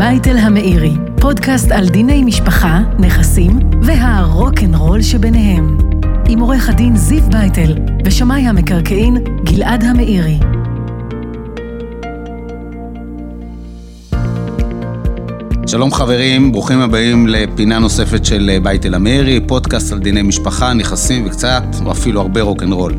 בייטל המאירי, פודקאסט על דיני משפחה, נכסים והרוקנרול שביניהם. עם עורך הדין זיו בייטל ושמאי המקרקעין גלעד המאירי. שלום חברים, ברוכים הבאים לפינה נוספת של בייטל המאירי, פודקאסט על דיני משפחה, נכסים וקצת, או אפילו הרבה רוקנרול.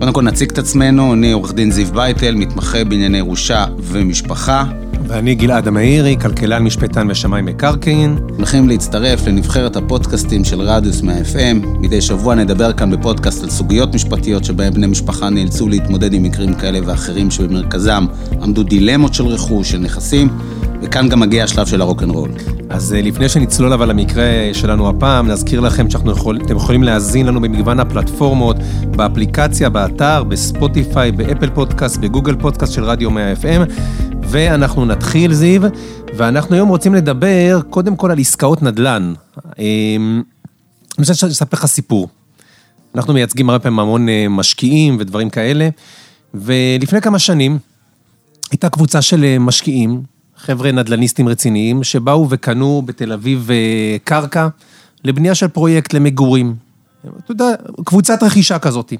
קודם כל נציג את עצמנו, אני עורך דין זיו בייטל, מתמחה בענייני ירושה ומשפחה. ואני גלעד המאירי, כלכלן, משפטן ושמאי מקרקעין. שמחים להצטרף לנבחרת הפודקאסטים של רדיוס מה-FM. מדי שבוע נדבר כאן בפודקאסט על סוגיות משפטיות שבהם בני משפחה נאלצו להתמודד עם מקרים כאלה ואחרים שבמרכזם עמדו דילמות של רכוש, של נכסים, וכאן גם מגיע השלב של הרוקנרול. אז אה, לפני שנצלול אבל למקרה שלנו הפעם, נזכיר לכם שאתם יכול, יכולים להאזין לנו במגוון הפלטפורמות, באפליקציה, באתר, בספוטיפיי, באפל פודקאסט, בגוגל פודקאסט של רדיו 100 FM. ואנחנו נתחיל, זיו, ואנחנו היום רוצים לדבר קודם כל על עסקאות נדל"ן. אמ, אני רוצה לספר לך סיפור. אנחנו מייצגים הרבה פעמים המון אה, משקיעים ודברים כאלה, ולפני כמה שנים הייתה קבוצה של אה, משקיעים, חבר'ה נדל"ניסטים רציניים, שבאו וקנו בתל אביב אה, קרקע לבנייה של פרויקט למגורים. אתה יודע, קבוצת רכישה כזאתי.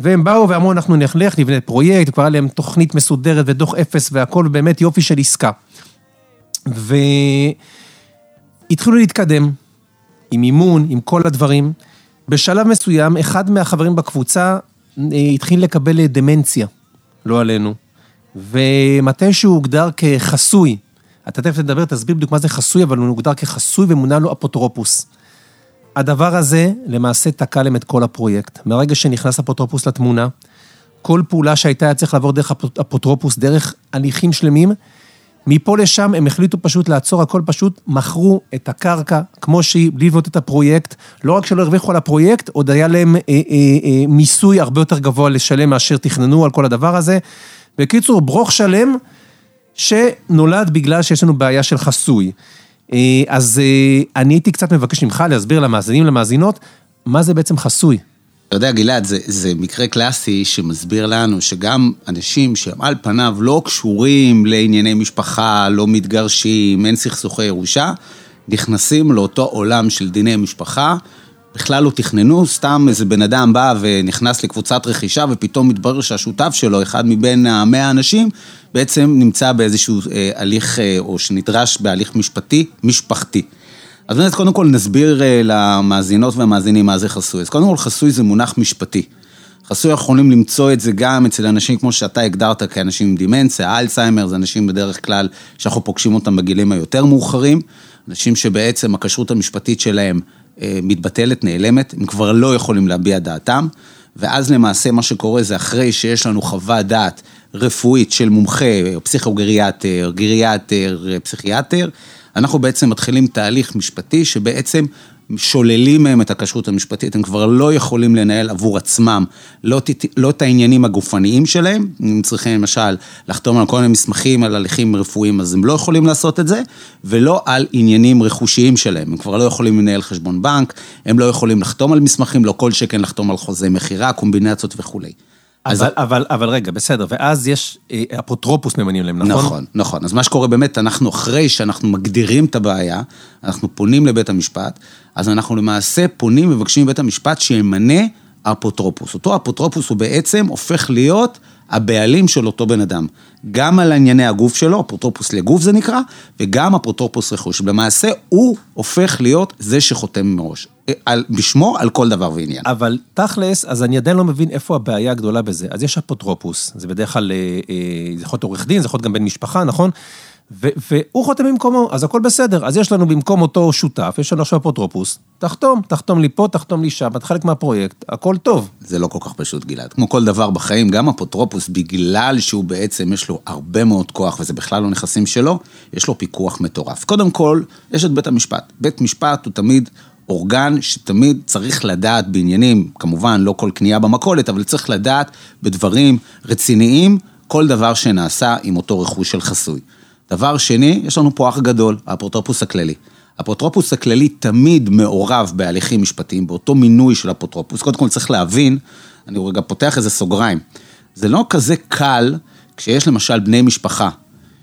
והם באו ואמרו, אנחנו נלך, נבנה פרויקט, כבר היה להם תוכנית מסודרת ודוח אפס והכל, באמת יופי של עסקה. והתחילו להתקדם עם אימון, עם כל הדברים. בשלב מסוים, אחד מהחברים בקבוצה אה, התחיל לקבל דמנציה, לא עלינו. ומתי שהוא הוגדר כחסוי, אתה תכף תדבר, תסביר בדיוק מה זה חסוי, אבל הוא הוגדר כחסוי ומונה לו אפוטרופוס. הדבר הזה למעשה תקע להם את כל הפרויקט. מהרגע שנכנס אפוטרופוס לתמונה, כל פעולה שהייתה היה צריך לעבור דרך אפוטרופוס, דרך הליכים שלמים, מפה לשם הם החליטו פשוט לעצור הכל, פשוט מכרו את הקרקע כמו שהיא, בלי לבנות את הפרויקט. לא רק שלא הרוויחו על הפרויקט, עוד היה להם אה, אה, אה, מיסוי הרבה יותר גבוה לשלם מאשר תכננו על כל הדבר הזה. בקיצור, ברוך שלם שנולד בגלל שיש לנו בעיה של חסוי. אה, אז אה, אני הייתי קצת מבקש ממך להסביר למאזינים, למאזינות, מה זה בעצם חסוי. אתה יודע, גלעד, זה, זה מקרה קלאסי שמסביר לנו שגם אנשים שהם על פניו לא קשורים לענייני משפחה, לא מתגרשים, אין סכסוכי ירושה, נכנסים לאותו עולם של דיני משפחה, בכלל לא תכננו, סתם איזה בן אדם בא ונכנס לקבוצת רכישה ופתאום מתברר שהשותף שלו, אחד מבין המאה אנשים, בעצם נמצא באיזשהו אה, הליך, אה, או שנדרש בהליך משפטי, משפחתי. אז באמת, קודם כל נסביר אה, למאזינות והמאזינים מה זה חסוי. אז קודם כל, חסוי זה מונח משפטי. חסוי יכולים למצוא את זה גם אצל אנשים כמו שאתה הגדרת כאנשים עם דימנציה, אלצהיימר, זה אנשים בדרך כלל שאנחנו פוגשים אותם בגילים היותר מאוחרים, אנשים שבעצם הכשרות המשפטית שלהם מתבטלת, נעלמת, הם כבר לא יכולים להביע דעתם, ואז למעשה מה שקורה זה אחרי שיש לנו חוות דעת רפואית של מומחה, פסיכוגריאטר, גריאטר, פסיכיאטר, אנחנו בעצם מתחילים תהליך משפטי שבעצם שוללים מהם את הכשרות המשפטית, הם כבר לא יכולים לנהל עבור עצמם, לא, לא את העניינים הגופניים שלהם, אם צריכים למשל לחתום על כל מיני מסמכים על הליכים רפואיים, אז הם לא יכולים לעשות את זה, ולא על עניינים רכושיים שלהם, הם כבר לא יכולים לנהל חשבון בנק, הם לא יכולים לחתום על מסמכים, לא כל שכן לחתום על חוזה מכירה, קומבינציות וכולי. אבל, אז... אבל, אבל רגע, בסדר, ואז יש אה, אפוטרופוס ממנים להם, נכון? נכון, נכון. אז מה שקורה באמת, אנחנו אחרי שאנחנו מגדירים את הבעיה, אנחנו פונים לבית המשפט, אז אנחנו למעשה פונים ומבקשים מבית המשפט שימנה אפוטרופוס. אותו אפוטרופוס הוא בעצם הופך להיות הבעלים של אותו בן אדם. גם על ענייני הגוף שלו, אפוטרופוס לגוף זה נקרא, וגם אפוטרופוס רכוש. למעשה הוא הופך להיות זה שחותם מראש. על, בשמו על כל דבר ועניין. אבל תכלס, אז אני עדיין לא מבין איפה הבעיה הגדולה בזה. אז יש אפוטרופוס, זה בדרך כלל, אה, אה, זה יכול להיות עורך דין, זה יכול להיות גם בן משפחה, נכון? ו- והוא חותם במקומו, אז הכל בסדר. אז יש לנו במקום אותו שותף, יש לנו עכשיו אפוטרופוס, תחתום, תחתום לי פה, תחתום לי שם, אתה חלק מהפרויקט, הכל טוב. זה לא כל כך פשוט, גלעד. כמו כל דבר בחיים, גם אפוטרופוס, בגלל שהוא בעצם, יש לו הרבה מאוד כוח, וזה בכלל לא נכסים שלו, יש לו פיקוח מטורף. קודם כל, יש את בית המשפט. בית משפט הוא תמיד אורגן שתמיד צריך לדעת בעניינים, כמובן, לא כל קנייה במכולת, אבל צריך לדעת בדברים רציניים, כל דבר שנעשה עם אותו רכוש של חסוי. דבר שני, יש לנו פה אח גדול, האפוטרופוס הכללי. האפוטרופוס הכללי תמיד מעורב בהליכים משפטיים, באותו מינוי של אפוטרופוס. קודם כל צריך להבין, אני רגע פותח איזה סוגריים, זה לא כזה קל כשיש למשל בני משפחה,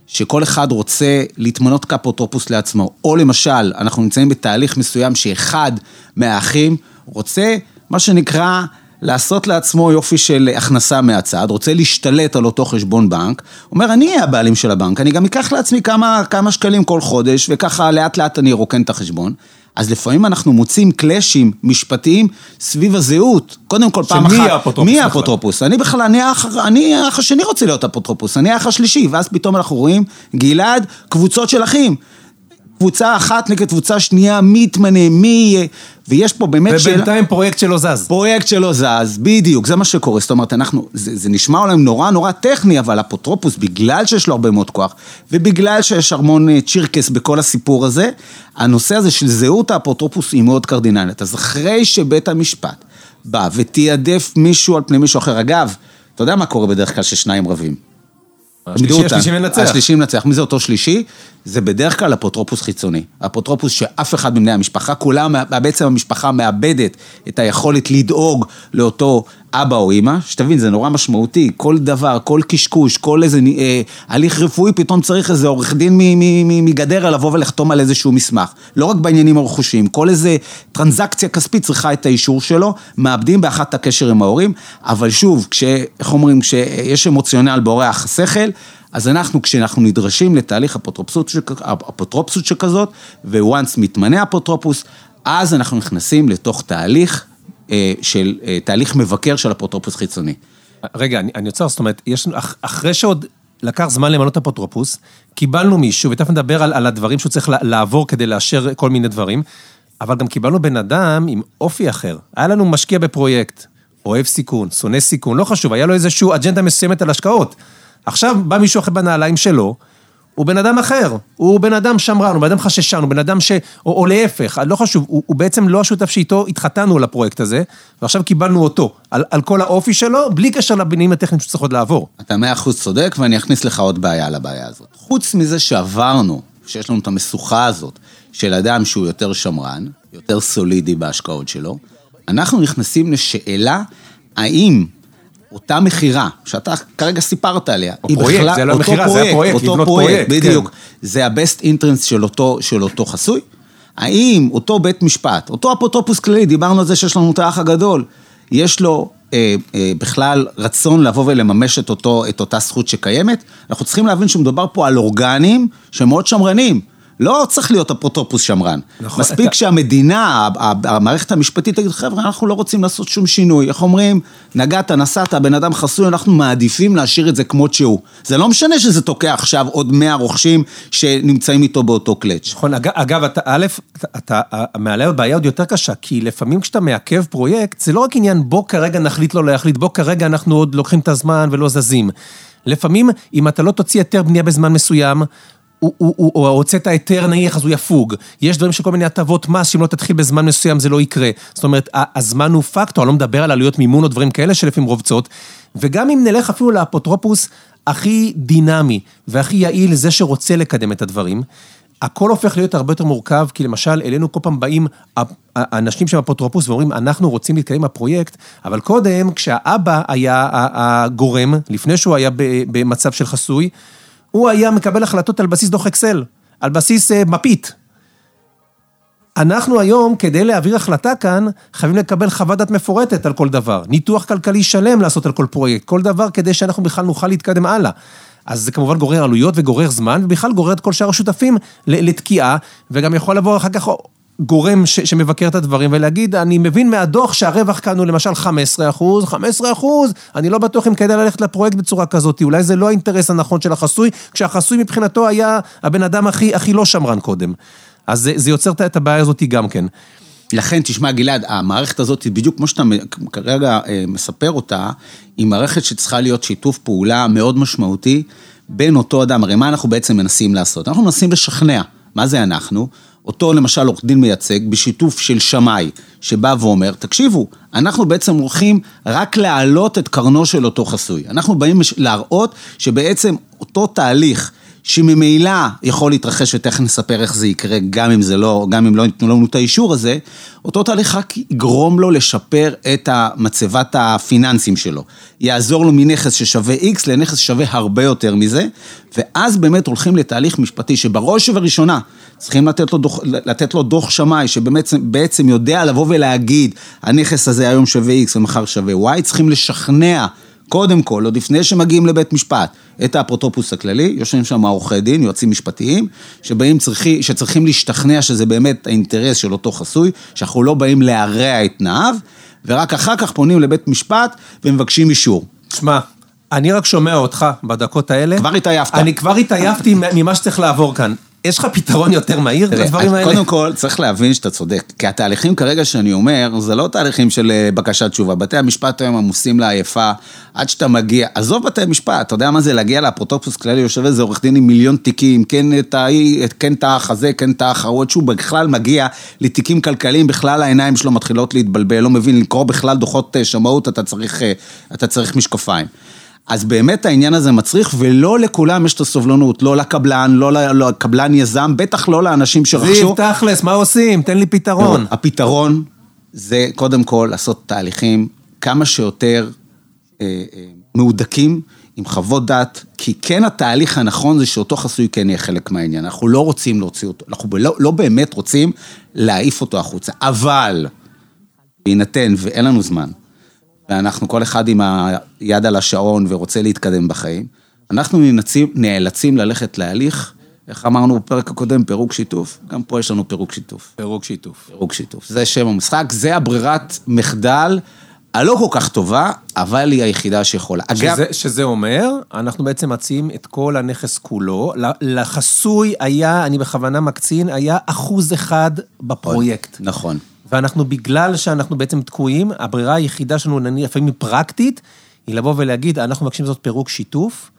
שכל אחד רוצה להתמנות כאפוטרופוס לעצמו, או למשל, אנחנו נמצאים בתהליך מסוים שאחד מהאחים רוצה, מה שנקרא, לעשות לעצמו יופי של הכנסה מהצד, רוצה להשתלט על אותו חשבון בנק, אומר, אני אהיה הבעלים של הבנק, אני גם אקח לעצמי כמה, כמה שקלים כל חודש, וככה לאט לאט אני ארוקן את החשבון. אז לפעמים אנחנו מוצאים קלאשים משפטיים סביב הזהות. קודם כל, פעם אחת... שמי האפוטרופוס מי? האפוטרופוס? אני בכלל, אני האח, אני האח השני רוצה להיות אפוטרופוס, אני האח השלישי, ואז פתאום אנחנו רואים, גלעד, קבוצות של אחים. קבוצה אחת נגד קבוצה שנייה, מי יתמנה, מי יהיה, ויש פה באמת שאלה... ובינתיים פרויקט שלא זז. פרויקט שלא זז, בדיוק, זה מה שקורה. זאת אומרת, אנחנו, זה, זה נשמע אולי נורא נורא טכני, אבל אפוטרופוס, בגלל שיש לו הרבה מאוד כוח, ובגלל שיש המון אה, צ'ירקס בכל הסיפור הזה, הנושא הזה של זהות האפוטרופוס היא מאוד קרדינלית. אז אחרי שבית המשפט בא ותיעדף מישהו על פני מישהו אחר, אגב, אתה יודע מה קורה בדרך כלל ששניים רבים? השלישי-. השלישי מנצח. השלישי מנצח. מי זה אותו שלישי? זה בדרך כלל אפוטרופוס חיצוני. אפוטרופוס שאף אחד מבני המשפחה, כולם, בעצם המשפחה מאבדת את היכולת לדאוג לאותו אבא או אימא. שתבין, זה נורא משמעותי. כל דבר, כל קשקוש, כל איזה אה, הליך רפואי, פתאום צריך איזה עורך דין מגדרה לבוא ולחתום על איזשהו מסמך. לא רק בעניינים הרכושיים, כל איזה טרנזקציה כספית צריכה את האישור שלו, מאבדים באחת את הקשר עם ההורים, אבל שוב, כש, איך אומרים, כשיש אמוציונל באורח השכל, אז אנחנו, כשאנחנו נדרשים לתהליך אפוטרופסות, אפוטרופסות שכזאת, וואנס מתמנה אפוטרופוס, אז אנחנו נכנסים לתוך תהליך של, אה, תהליך מבקר של אפוטרופוס חיצוני. רגע, אני, אני עוצר, זאת אומרת, יש אח, אחרי שעוד לקח זמן למנות אפוטרופוס, קיבלנו מישהו, ותכף נדבר על, על הדברים שהוא צריך לעבור כדי לאשר כל מיני דברים, אבל גם קיבלנו בן אדם עם אופי אחר. היה לנו משקיע בפרויקט, אוהב סיכון, שונא סיכון, לא חשוב, היה לו איזושהי אג'נדה מסוימת על השקעות. עכשיו בא מישהו אחר בנעליים שלו, הוא בן אדם אחר, הוא בן אדם שמרן, הוא בן אדם חששן, הוא בן אדם ש... או, או להפך, לא חשוב, הוא, הוא בעצם לא השותף שאיתו התחתנו על הפרויקט הזה, ועכשיו קיבלנו אותו, על, על כל האופי שלו, בלי קשר לבניינים הטכניים שצריך עוד לעבור. אתה מאה אחוז צודק, ואני אכניס לך עוד בעיה על הבעיה הזאת. חוץ מזה שעברנו, שיש לנו את המשוכה הזאת, של אדם שהוא יותר שמרן, יותר סולידי בהשקעות שלו, אנחנו נכנסים לשאלה, האם אותה מכירה, שאתה כרגע סיפרת עליה, או פרויקט, זה לא אותו מכירה, זה הפרויקט, אותו לבנות פרויקט, פרויקט, בדיוק. כן. זה ה-best interest של אותו, של אותו חסוי? האם אותו בית משפט, אותו אפוטרופוס כללי, דיברנו על זה שיש לנו את האח הגדול, יש לו אה, אה, בכלל רצון לבוא ולממש את, אותו, את אותה זכות שקיימת? אנחנו צריכים להבין שמדובר פה על אורגנים שהם מאוד שמרנים. לא צריך להיות אפוטרופוס שמרן. נכון, מספיק אתה- שהמדינה, המערכת המשפטית תגיד, חבר'ה, אנחנו לא רוצים לעשות שום שינוי. איך אומרים? נגעת, נסעת, בן אדם חסוי, אנחנו מעדיפים להשאיר את זה כמות שהוא. זה לא משנה שזה תוקע עכשיו עוד 100 רוכשים שנמצאים איתו באותו קלאץ'. נכון, אג- אגב, אתה, א', אתה, אתה מעלה בעיה עוד יותר קשה, כי לפעמים כשאתה מעכב פרויקט, זה לא רק עניין בוא כרגע נחליט לא להחליט, בוא כרגע אנחנו עוד לוקחים את הזמן ולא זזים. לפעמים, אם אתה לא תוציא היתר בנייה בזמן מסוים, הוא, הוא, הוא, או הוצאת היתר נניח, אז הוא יפוג. יש דברים של כל מיני הטבות מס, שאם לא תתחיל בזמן מסוים זה לא יקרה. זאת אומרת, הזמן הוא פקטור, אני לא מדבר על עלויות מימון או דברים כאלה שלפעמים רובצות. וגם אם נלך אפילו לאפוטרופוס הכי דינמי והכי יעיל, זה שרוצה לקדם את הדברים, הכל הופך להיות הרבה יותר מורכב, כי למשל, אלינו כל פעם באים אנשים שהם אפוטרופוס ואומרים, אנחנו רוצים להתקדם עם הפרויקט, אבל קודם, כשהאבא היה הגורם, לפני שהוא היה במצב של חסוי, הוא היה מקבל החלטות על בסיס דוח אקסל, על בסיס אה, מפית. אנחנו היום, כדי להעביר החלטה כאן, חייבים לקבל חוות דעת מפורטת על כל דבר. ניתוח כלכלי שלם לעשות על כל פרויקט, כל דבר כדי שאנחנו בכלל נוכל להתקדם הלאה. אז זה כמובן גורר עלויות וגורר זמן, ובכלל גורר את כל שאר השותפים לתקיעה, וגם יכול לבוא אחר כך גורם ש, שמבקר את הדברים ולהגיד, אני מבין מהדוח שהרווח כאן הוא למשל 15 אחוז, 15 אחוז, אני לא בטוח אם כדאי ללכת לפרויקט בצורה כזאת, אולי זה לא האינטרס הנכון של החסוי, כשהחסוי מבחינתו היה הבן אדם הכי, הכי לא שמרן קודם. אז זה, זה יוצר את הבעיה הזאת גם כן. לכן, תשמע, גלעד, המערכת הזאת, בדיוק כמו שאתה כרגע אה, מספר אותה, היא מערכת שצריכה להיות שיתוף פעולה מאוד משמעותי בין אותו אדם. הרי מה אנחנו בעצם מנסים לעשות? אנחנו מנסים לשכנע. מה זה אנחנו? אותו למשל עורך דין מייצג בשיתוף של שמאי, שבא ואומר, תקשיבו, אנחנו בעצם הולכים רק להעלות את קרנו של אותו חסוי. אנחנו באים להראות שבעצם אותו תהליך שממילא יכול להתרחש, ותכף נספר איך זה יקרה, גם אם זה לא, גם אם לא ייתנו לנו את האישור הזה, אותו תהליך רק יגרום לו לשפר את מצבת הפיננסים שלו. יעזור לו מנכס ששווה X לנכס ששווה הרבה יותר מזה, ואז באמת הולכים לתהליך משפטי שבראש ובראשונה צריכים לתת לו דוח, לתת לו דוח שמאי, שבעצם יודע לבוא ולהגיד, הנכס הזה היום שווה X ומחר שווה Y, צריכים לשכנע. קודם כל, עוד לפני שמגיעים לבית משפט, את האפוטרופוס הכללי, יושבים שם עורכי דין, יועצים משפטיים, שבאים צריכי, שצריכים להשתכנע שזה באמת האינטרס של אותו חסוי, שאנחנו לא באים להרע את תנאיו, ורק אחר כך פונים לבית משפט ומבקשים אישור. שמע, אני רק שומע אותך בדקות האלה. כבר התעייפת. אני כבר התעייפתי ממה שצריך לעבור כאן. יש לך פתרון יותר מהיר לדברים האלה? קודם כל, צריך להבין שאתה צודק. כי התהליכים כרגע שאני אומר, זה לא תהליכים של אה, בקשת תשובה. בתי המשפט היום עמוסים לעייפה, עד שאתה מגיע, עזוב בתי המשפט, אתה יודע מה זה להגיע לאפוטרופוס כללי, יושב איזה עורך דין עם מיליון תיקים, כן את ההיא, כן את האח הזה, כן את האח ההוא, שהוא בכלל מגיע לתיקים כלכליים, בכלל העיניים שלו מתחילות להתבלבל, לא מבין, לקרוא בכלל דוחות אה, שמאות, אתה צריך, אה, אתה צריך משקפיים. אז באמת העניין הזה מצריך, ולא לכולם יש את הסובלנות, לא לקבלן, לא לקבלן יזם, בטח לא לאנשים שרכשו. זיו, תכלס, מה עושים? תן לי פתרון. לא, הפתרון זה קודם כל לעשות תהליכים כמה שיותר אה, אה, מהודקים, עם חוות דעת, כי כן התהליך הנכון זה שאותו חסוי כן יהיה חלק מהעניין. אנחנו לא רוצים להוציא אותו, אנחנו לא, לא באמת רוצים להעיף אותו החוצה, אבל בהינתן ואין לנו זמן, ואנחנו כל אחד עם היד על השעון ורוצה להתקדם בחיים, אנחנו נאלצים, נאלצים ללכת להליך, איך אמרנו בפרק הקודם, פירוק שיתוף, גם פה יש לנו פירוק שיתוף. פירוק שיתוף. פירוק שיתוף, זה שם המשחק, זה הברירת מחדל. הלא כל כך טובה, אבל היא היחידה שיכולה. שזה, אגב... שזה אומר, אנחנו בעצם מציעים את כל הנכס כולו. לחסוי היה, אני בכוונה מקצין, היה אחוז אחד בפרויקט. נכון. ואנחנו, בגלל שאנחנו בעצם תקועים, הברירה היחידה שלנו, נניח, לפעמים פרקטית, היא לבוא ולהגיד, אנחנו מבקשים לעשות פירוק שיתוף,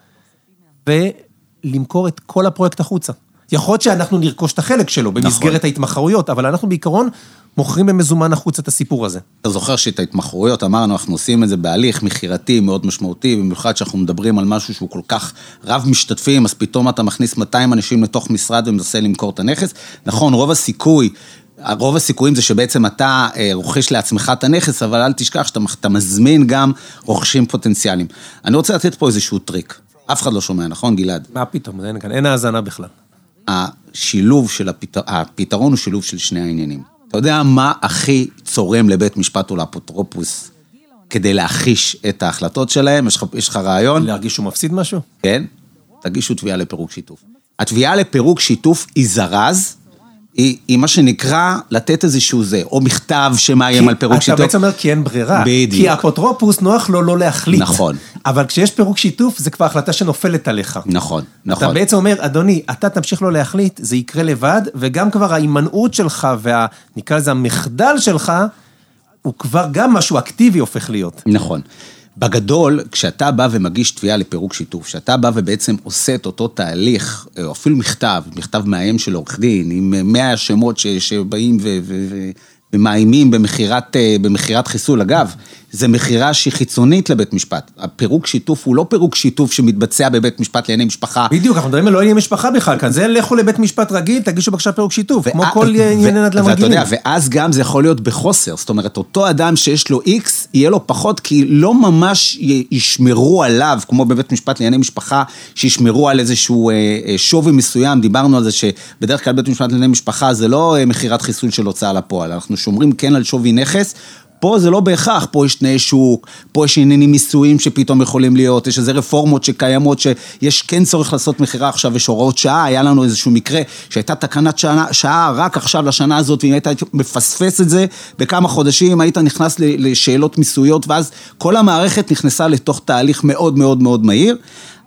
ולמכור את כל הפרויקט החוצה. יכול להיות שאנחנו נרכוש את החלק שלו במסגרת נכון. ההתמחרויות, אבל אנחנו בעיקרון מוכרים במזומן החוצה את הסיפור הזה. אתה זוכר שאת ההתמחרויות, אמרנו, אנחנו עושים את זה בהליך מכירתי מאוד משמעותי, במיוחד שאנחנו מדברים על משהו שהוא כל כך רב משתתפים, אז פתאום אתה מכניס 200 אנשים לתוך משרד ומנסה למכור את הנכס. נכון, רוב הסיכוי רוב הסיכויים זה שבעצם אתה אה, רוכש לעצמך את הנכס, אבל אל תשכח שאתה מזמין גם רוכשים פוטנציאליים. אני רוצה לתת פה איזשהו טריק. אף אחד לא שומע, נכון, גלעד? מה פתאום, אין כאן, אין האזנה בכלל. השילוב של הפתר... הפתרון הוא שילוב של שני העניינים. אתה יודע מה הכי צורם לבית משפט או לאפוטרופוס כדי להכיש את ההחלטות שלהם? יש לך, יש לך רעיון? להרגיש שהוא מפסיד משהו? כן. תגישו תביעה לפירוק שיתוף. התביעה לפירוק שיתוף היא זרז, היא, היא מה שנקרא לתת איזשהו זה, או מכתב שמאיים על פירוק שיתוף. אתה בעצם אומר כי אין ברירה. בדיוק. כי אפוטרופוס נוח לו לא להחליט. נכון. אבל כשיש פירוק שיתוף, זה כבר החלטה שנופלת עליך. נכון, נכון. אתה בעצם אומר, אדוני, אתה תמשיך לא להחליט, זה יקרה לבד, וגם כבר ההימנעות שלך ונקרא לזה המחדל שלך, הוא כבר גם משהו אקטיבי הופך להיות. נכון. בגדול, כשאתה בא ומגיש תביעה לפירוק שיתוף, כשאתה בא ובעצם עושה את אותו תהליך, או אפילו מכתב, מכתב מאיים של עורך דין, עם מאה שמות שבאים ו... ו, ו ומאיימים במכירת חיסול. אגב, זה מכירה שהיא חיצונית לבית משפט. הפירוק שיתוף הוא לא פירוק שיתוף שמתבצע בבית משפט לענייני משפחה. בדיוק, אנחנו מדברים על לא ענייני משפחה בכלל כאן. זה לכו לבית משפט רגיל, תגישו בבקשה פירוק שיתוף, כמו כל ענייני נדל"ן רגילים. ואתה יודע, ואז גם זה יכול להיות בחוסר. זאת אומרת, אותו אדם שיש לו איקס, יהיה לו פחות, כי לא ממש ישמרו עליו, כמו בבית משפט לענייני משפחה, שישמרו על איזשהו אה, אה, שווי מסוים. דיברנו על זה שבדרך כלל בית משפט לענייני משפחה זה לא אה, מכירת חיסול של הוצאה לפועל. אנחנו שומרים כן על שווי נכס. פה זה לא בהכרח, פה יש תנאי שוק, פה יש עניינים מיסויים שפתאום יכולים להיות, יש איזה רפורמות שקיימות, שיש כן צורך לעשות מכירה עכשיו, יש הוראות שעה, היה לנו איזשהו מקרה שהייתה תקנת שעה, שעה רק עכשיו לשנה הזאת, ואם היית מפספס את זה, בכמה חודשים היית נכנס לשאלות מיסויות, ואז כל המערכת נכנסה לתוך תהליך מאוד מאוד מאוד מהיר.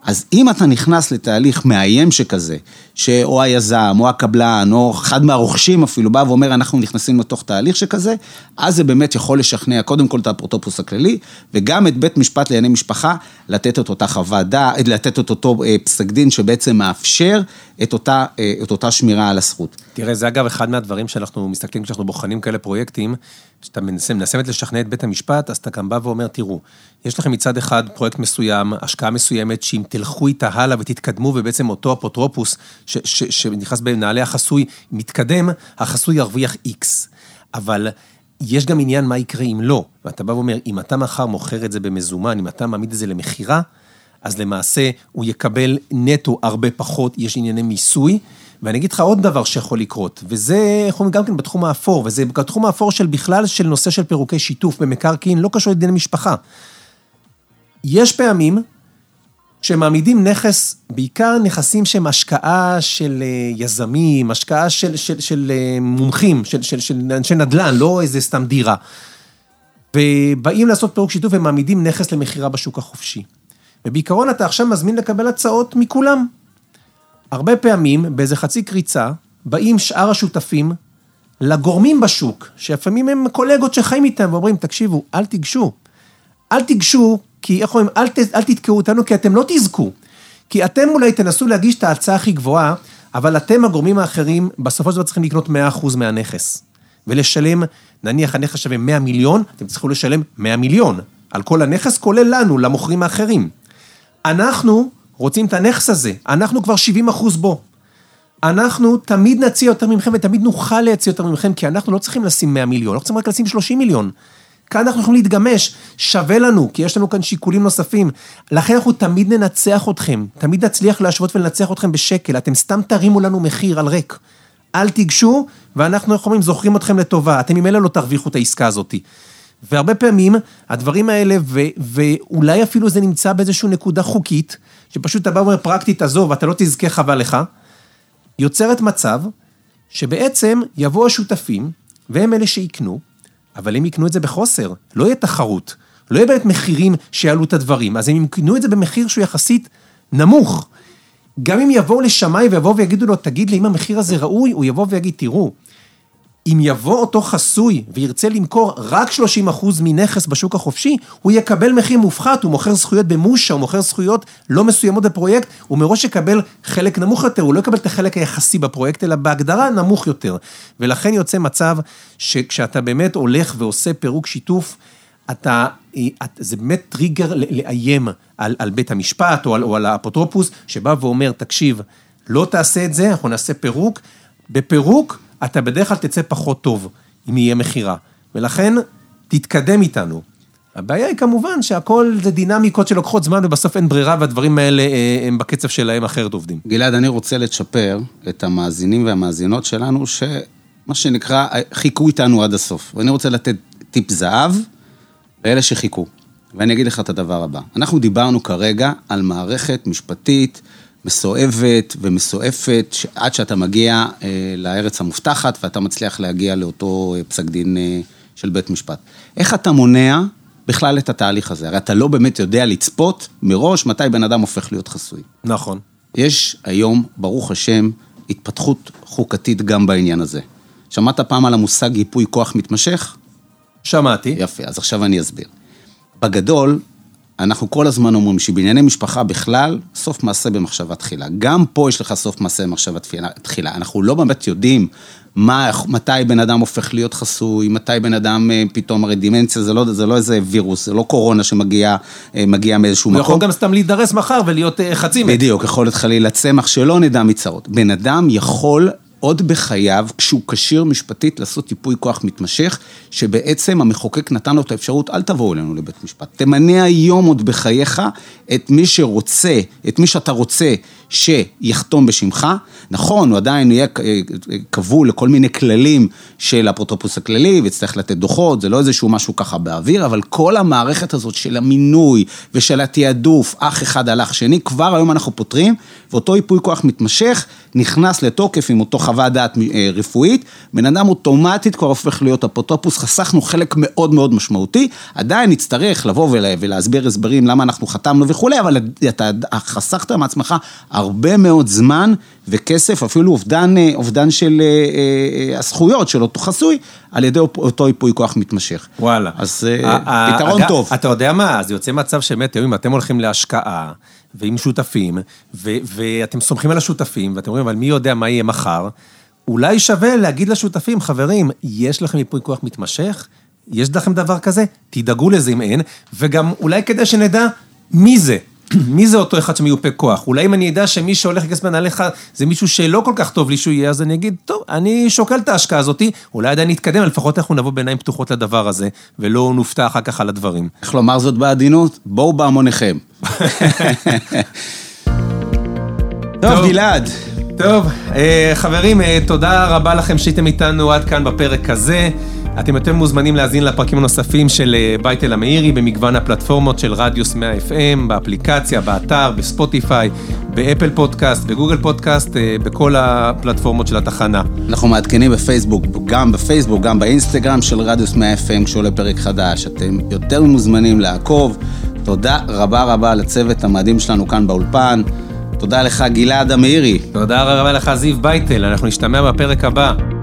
אז אם אתה נכנס לתהליך מאיים שכזה, שאו היזם, או הקבלן, או אחד מהרוכשים אפילו, בא ואומר, אנחנו נכנסים לתוך תהליך שכזה, אז זה באמת יכול לשכנע קודם כל את האפוטרופוס הכללי, וגם את בית משפט לענייני משפחה, לתת את אותה חוות דעת, לתת את אותו אה, פסק דין שבעצם מאפשר את אותה, אה, את אותה שמירה על הזכות. תראה, זה אגב אחד מהדברים שאנחנו מסתכלים כשאנחנו בוחנים כאלה פרויקטים, כשאתה מנסה, מנסה לשכנע את בית המשפט, אז אתה גם בא ואומר, תראו, יש לכם מצד אחד פרויקט מסוים, השקעה מסוימת, שאם תלכו איתה הלאה ותתקדמו, ובעצם אותו אפוטרופוס ש, ש, שנכנס בנעלי החסוי מתקדם, החסוי ירוויח איקס. אבל יש גם עניין מה יקרה אם לא. ואתה בא ואומר, אם אתה מחר מוכר את זה במזומן, אם אתה מעמיד את זה למכירה, אז למעשה הוא יקבל נטו הרבה פחות, יש ענייני מיסוי. ואני אגיד לך עוד דבר שיכול לקרות, וזה, איך אומרים, גם כן בתחום האפור, וזה בתחום האפור של בכלל של נושא של פירוקי שיתוף במקרקעין, לא קשור לדיני משפחה. יש פעמים שמעמידים נכס, בעיקר נכסים שהם השקעה של אה, יזמים, השקעה של, של, של אה, מומחים, של, של, של אנשי נדל"ן, לא איזה סתם דירה. ובאים לעשות פירוק שיתוף ומעמידים נכס למכירה בשוק החופשי. ובעיקרון אתה עכשיו מזמין לקבל הצעות מכולם. הרבה פעמים, באיזה חצי קריצה, באים שאר השותפים לגורמים בשוק, שלפעמים הם קולגות שחיים איתם ואומרים, תקשיבו, אל תיגשו. אל תיגשו כי איך אומרים, אל, ת, אל תתקעו אותנו, כי אתם לא תזכו. כי אתם אולי תנסו להגיש את ההצעה הכי גבוהה, אבל אתם, הגורמים האחרים, בסופו של דבר צריכים לקנות 100% מהנכס. ולשלם, נניח הנכס שווה 100 מיליון, אתם צריכים לשלם 100 מיליון. על כל הנכס, כולל לנו, למוכרים האחרים. אנחנו רוצים את הנכס הזה, אנחנו כבר 70 אחוז בו. אנחנו תמיד נציע יותר ממכם ותמיד נוכל להציע יותר ממכם, כי אנחנו לא צריכים לשים 100 מיליון, אנחנו צריכים רק לשים 30 מיליון. כאן אנחנו יכולים להתגמש, שווה לנו, כי יש לנו כאן שיקולים נוספים. לכן אנחנו תמיד ננצח אתכם, תמיד נצליח להשוות ולנצח אתכם בשקל, אתם סתם תרימו לנו מחיר על ריק. אל תיגשו, ואנחנו, איך אומרים, זוכרים אתכם לטובה, אתם ממילא לא תרוויחו את העסקה הזאת. והרבה פעמים, הדברים האלה, ו, ואולי אפילו זה נמצא באיזושהי נקודה חוקית, שפשוט אתה בא ואומר פרקטית, עזוב, אתה לא תזכה חבל לך, יוצרת מצב שבעצם יבואו השותפים, והם אלה שיקנו, אבל הם יקנו את זה בחוסר, לא יהיה תחרות, לא יהיה באמת מחירים שיעלו את הדברים, אז הם יקנו את זה במחיר שהוא יחסית נמוך. גם אם יבואו לשמאי ויבואו ויגידו לו, תגיד לי אם המחיר הזה ראוי, הוא יבוא ויגיד, תראו, אם יבוא אותו חסוי וירצה למכור רק 30% מנכס בשוק החופשי, הוא יקבל מחיר מופחת, הוא מוכר זכויות במושה, הוא מוכר זכויות לא מסוימות בפרויקט, הוא מראש יקבל חלק נמוך יותר, הוא לא יקבל את החלק היחסי בפרויקט, אלא בהגדרה נמוך יותר. ולכן יוצא מצב שכשאתה באמת הולך ועושה פירוק שיתוף, אתה, זה באמת טריגר לאיים על, על בית המשפט או על, או על האפוטרופוס, שבא ואומר, תקשיב, לא תעשה את זה, אנחנו נעשה פירוק. בפירוק, אתה בדרך כלל תצא פחות טוב, אם יהיה מכירה. ולכן, תתקדם איתנו. הבעיה היא כמובן שהכל זה דינמיקות שלוקחות זמן ובסוף אין ברירה והדברים האלה אה, הם בקצב שלהם אחרת עובדים. גלעד, אני רוצה לצ'פר את המאזינים והמאזינות שלנו, שמה שנקרא, חיכו איתנו עד הסוף. ואני רוצה לתת טיפ זהב לאלה שחיכו. ואני אגיד לך את הדבר הבא. אנחנו דיברנו כרגע על מערכת משפטית מסואבת ומסועפת, עד שאתה מגיע אה, לארץ המובטחת ואתה מצליח להגיע לאותו אה, פסק דין אה, של בית משפט. איך אתה מונע בכלל את התהליך הזה? הרי אתה לא באמת יודע לצפות מראש מתי בן אדם הופך להיות חסוי. נכון. יש היום, ברוך השם, התפתחות חוקתית גם בעניין הזה. שמעת פעם על המושג ייפוי כוח מתמשך? שמעתי. יפה, אז עכשיו אני אסביר. בגדול, אנחנו כל הזמן אומרים שבענייני משפחה בכלל, סוף מעשה במחשבה תחילה. גם פה יש לך סוף מעשה במחשבה תחילה. אנחנו לא באמת יודעים מה, מתי בן אדם הופך להיות חסוי, מתי בן אדם אה, פתאום, הרי דימנציה זה לא, זה לא איזה וירוס, זה לא קורונה שמגיע אה, מאיזשהו מקום. הוא יכול גם סתם להידרס מחר ולהיות אה, חצי מת. בדיוק, יכול להיות חלילה צמח שלא נדע מצרות. בן אדם יכול עוד בחייו, כשהוא כשיר משפטית לעשות ייפוי כוח מתמשך, שבעצם המחוקק נתן לו את האפשרות, אל תבואו אלינו לבית משפט. תמנה היום עוד בחייך את מי שרוצה, את מי שאתה רוצה שיחתום בשמך. נכון, הוא עדיין יהיה כבול לכל מיני כללים של האפוטרופוס הכללי, ויצטרך לתת דוחות, זה לא איזשהו משהו ככה באוויר, אבל כל המערכת הזאת של המינוי ושל התעדוף, אח אחד על אח שני, כבר היום אנחנו פותרים, ואותו ייפוי כוח מתמשך נכנס לתוקף עם אותו חוות דעת אה, רפואית, בן אדם אוטומטית כבר הופך להיות אפוטרופוס, חסכנו חלק מאוד מאוד משמעותי, עדיין נצטרך לבוא ולהסביר הסברים למה אנחנו חתמנו וכולי, אבל אתה חסכת מעצמך הרבה מאוד זמן וכסף, אפילו אובדן, אה, אובדן של אה, הזכויות של אותו חסוי, על ידי אותו ייפוי כוח מתמשך. וואלה. אז פתרון טוב. אתה יודע מה, אז יוצא מצב שבאמת, אם אתם הולכים להשקעה, ועם שותפים, ו- ואתם סומכים על השותפים, ואתם אומרים, אבל מי יודע מה יהיה מחר, אולי שווה להגיד לשותפים, חברים, יש לכם ייפוי כוח מתמשך? יש לכם דבר כזה? תדאגו לזה אם אין, וגם אולי כדי שנדע מי זה. מי זה אותו אחד שמיופה כוח? אולי אם אני אדע שמי שהולך להיכנס בנעליך זה מישהו שלא כל כך טוב לי שהוא יהיה, אז אני אגיד, טוב, אני שוקל את ההשקעה הזאתי, אולי עדיין נתקדם, לפחות אנחנו נבוא בעיניים פתוחות לדבר הזה, ולא נופתע אחר כך על הדברים. איך לומר זאת בעדינות? בואו בהמוניכם. טוב, גלעד. טוב, אה, חברים, אה, תודה רבה לכם שהייתם איתנו עד כאן בפרק הזה. אתם יותר מוזמנים להאזין לפרקים הנוספים של אה, בית אל המאירי במגוון הפלטפורמות של רדיוס 100 FM, באפליקציה, באתר, בספוטיפיי, באפל פודקאסט, בגוגל פודקאסט, בכל הפלטפורמות של התחנה. אנחנו מעדכנים בפייסבוק, גם בפייסבוק, גם באינסטגרם של רדיוס 100 FM כשעולה פרק חדש. אתם יותר מוזמנים לעקוב. תודה רבה רבה לצוות המדהים שלנו כאן באולפן. תודה לך, גלעד המאירי. תודה רבה לך, זיו בייטל, אנחנו נשתמע בפרק הבא.